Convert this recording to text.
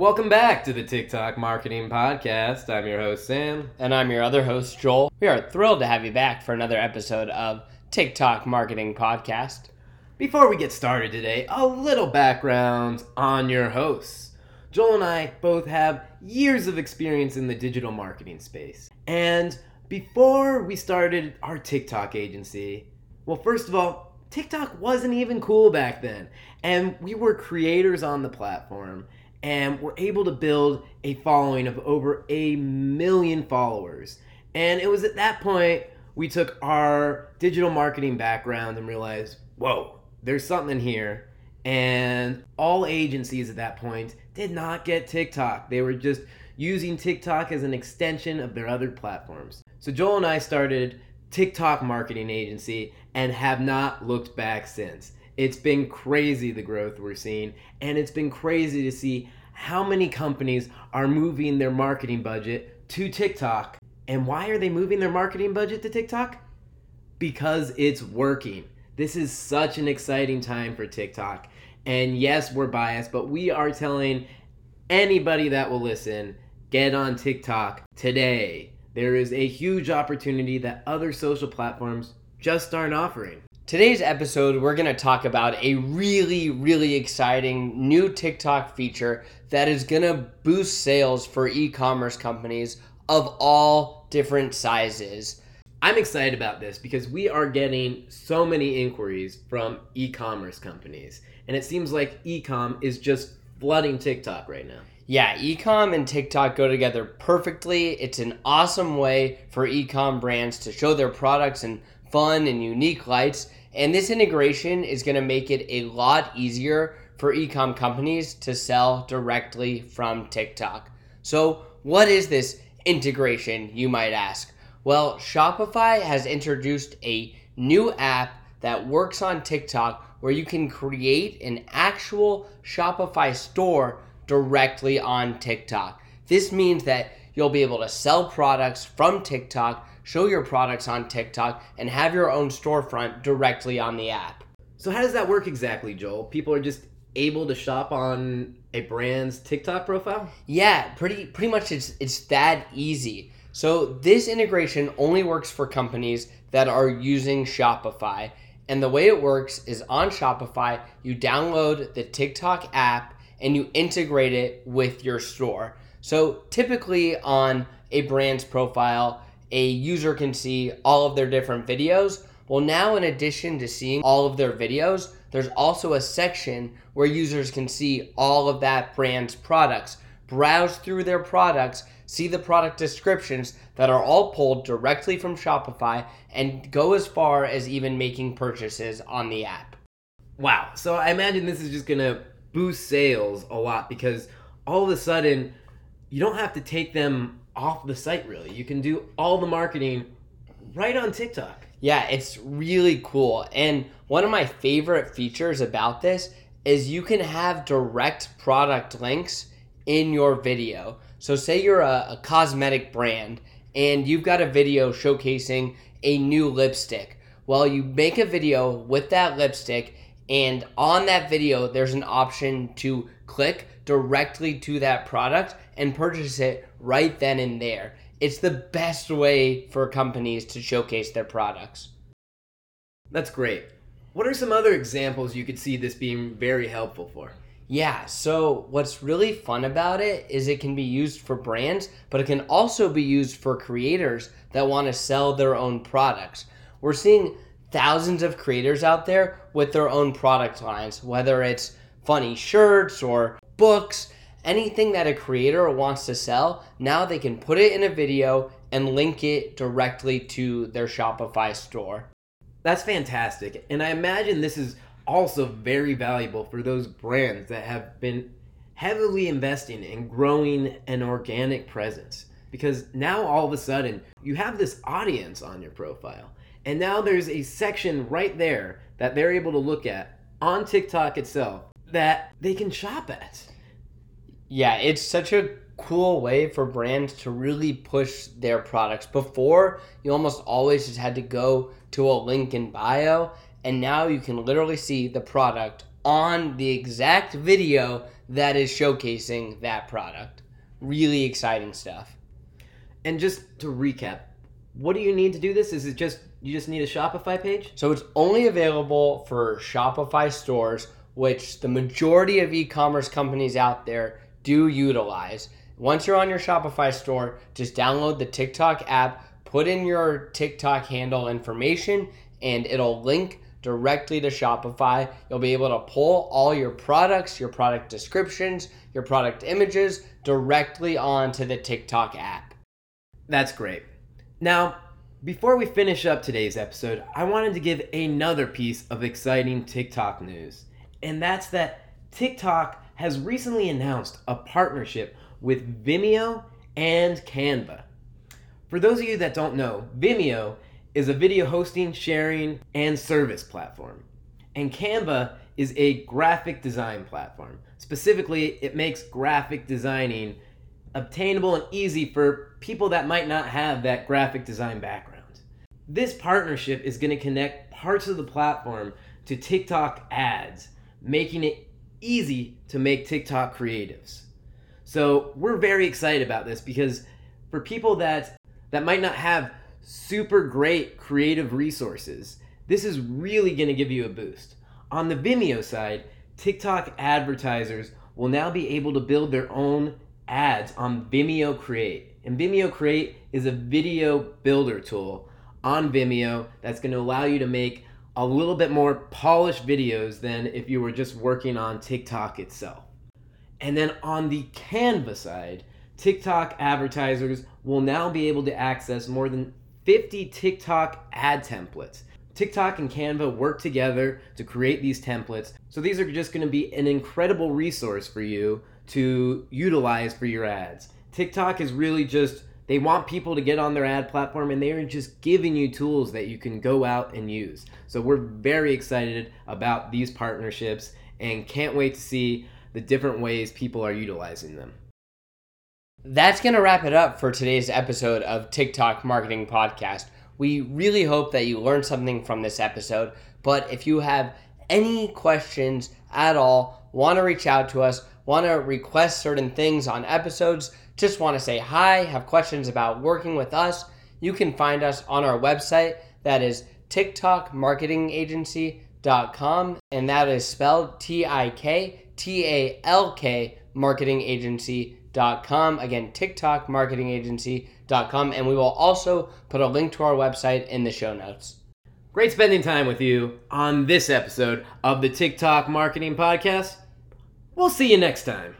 Welcome back to the TikTok Marketing Podcast. I'm your host, Sam. And I'm your other host, Joel. We are thrilled to have you back for another episode of TikTok Marketing Podcast. Before we get started today, a little background on your hosts. Joel and I both have years of experience in the digital marketing space. And before we started our TikTok agency, well, first of all, TikTok wasn't even cool back then. And we were creators on the platform and we were able to build a following of over a million followers. And it was at that point we took our digital marketing background and realized, whoa, there's something here. And all agencies at that point did not get TikTok. They were just using TikTok as an extension of their other platforms. So Joel and I started TikTok marketing agency and have not looked back since. It's been crazy the growth we're seeing, and it's been crazy to see how many companies are moving their marketing budget to TikTok. And why are they moving their marketing budget to TikTok? Because it's working. This is such an exciting time for TikTok. And yes, we're biased, but we are telling anybody that will listen get on TikTok today. There is a huge opportunity that other social platforms just aren't offering. Today's episode, we're going to talk about a really, really exciting new TikTok feature that is going to boost sales for e commerce companies of all different sizes. I'm excited about this because we are getting so many inquiries from e commerce companies, and it seems like ecom is just flooding TikTok right now. Yeah, ecom and TikTok go together perfectly. It's an awesome way for ecom brands to show their products in fun and unique lights. And this integration is going to make it a lot easier for ecom companies to sell directly from TikTok. So, what is this integration, you might ask? Well, Shopify has introduced a new app that works on TikTok where you can create an actual Shopify store directly on TikTok. This means that you'll be able to sell products from TikTok show your products on TikTok, and have your own storefront directly on the app. So, how does that work exactly, Joel? People are just able to shop on a brand's TikTok profile? Yeah, pretty pretty much it's it's that easy. So this integration only works for companies that are using Shopify. And the way it works is on Shopify, you download the TikTok app and you integrate it with your store. So typically on a brand's profile, a user can see all of their different videos. Well, now in addition to seeing all of their videos, there's also a section where users can see all of that brand's products, browse through their products, see the product descriptions that are all pulled directly from Shopify, and go as far as even making purchases on the app. Wow. So I imagine this is just going to boost sales a lot because all of a sudden you don't have to take them off the site really. You can do all the marketing right on TikTok. Yeah, it's really cool. And one of my favorite features about this is you can have direct product links in your video. So, say you're a, a, cosmetic brand and you've got a video showcasing a new lipstick. Well, you make a video with that lipstick, and on that video, there's an option to click directly to that product and purchase it right then and there. It's the best way for companies to showcase their products. That's great. What are some other examples you could see this being very helpful for? Yeah, so what's really fun about it is it can be used for brands, but it can also be used for creators that want to sell their own products. We're seeing thousands of creators out there with their own product lines, whether it's funny shirts or books, anything that a creator wants to sell, now they can put it in a video and link it directly to their Shopify store. That's fantastic. And I imagine this is also very valuable for those brands that have been heavily investing in growing an organic presence. Because now all of a sudden you have this audience on your profile. And now there's a section right there that they're able to look at on TikTok itself that they can shop at. Yeah, it's such a cool way for brands to really push their products. Before, you almost always just had to go to a link in bio, and now you can literally see the product on the exact video that is showcasing that product. Really exciting stuff. And just to recap, what do you need to do this? Is it just you just need a Shopify page? So it's only available for Shopify stores, which the majority of e-commerce companies out there do utilize. Once you're on your Shopify store, just download the TikTok app, put in your TikTok handle information, and it'll link directly to Shopify. You'll be able to pull all your products, your product descriptions, your product images directly onto the TikTok app. That's great. Now, before we finish up today's episode, I wanted to give another piece of exciting TikTok news. And that's that TikTok has recently announced a partnership with Vimeo and Canva. For those of you that don't know, Vimeo is a video hosting, sharing, and service platform. And Canva is a graphic design platform. Specifically, it makes graphic designing obtainable and easy for people that might not have that graphic design background. This partnership is going to connect parts of the platform to TikTok ads, making it easy to make TikTok creatives. So, we're very excited about this because for people that that might not have super great creative resources, this is really going to give you a boost. On the Vimeo side, TikTok advertisers will now be able to build their own ads on Vimeo Create. And Vimeo Create is a video builder tool on Vimeo that's going to allow you to make a little bit more polished videos than if you were just working on TikTok itself. And then on the Canva side, TikTok advertisers will now be able to access more than 50 TikTok ad templates. TikTok and Canva work together to create these templates. So these are just going to be an incredible resource for you to utilize for your ads. TikTok is really just they want people to get on their ad platform and they are just giving you tools that you can go out and use. So we're very excited about these partnerships and can't wait to see the different ways people are utilizing them. That's going to wrap it up for today's episode of TikTok Marketing Podcast. We really hope that you learned something from this episode. But if you have any questions at all, want to reach out to us, want to request certain things on episodes, just want to say hi, have questions about working with us, you can find us on our website. That is TikTalkMarketingAgency.com, and that is spelled T I K T A L K marketingagency.com. Again, TikTalkmarketingagency.com. And we will also put a link to our website in the show notes. Great spending time with you on this episode of the TikTok Marketing Podcast. We'll see you next time.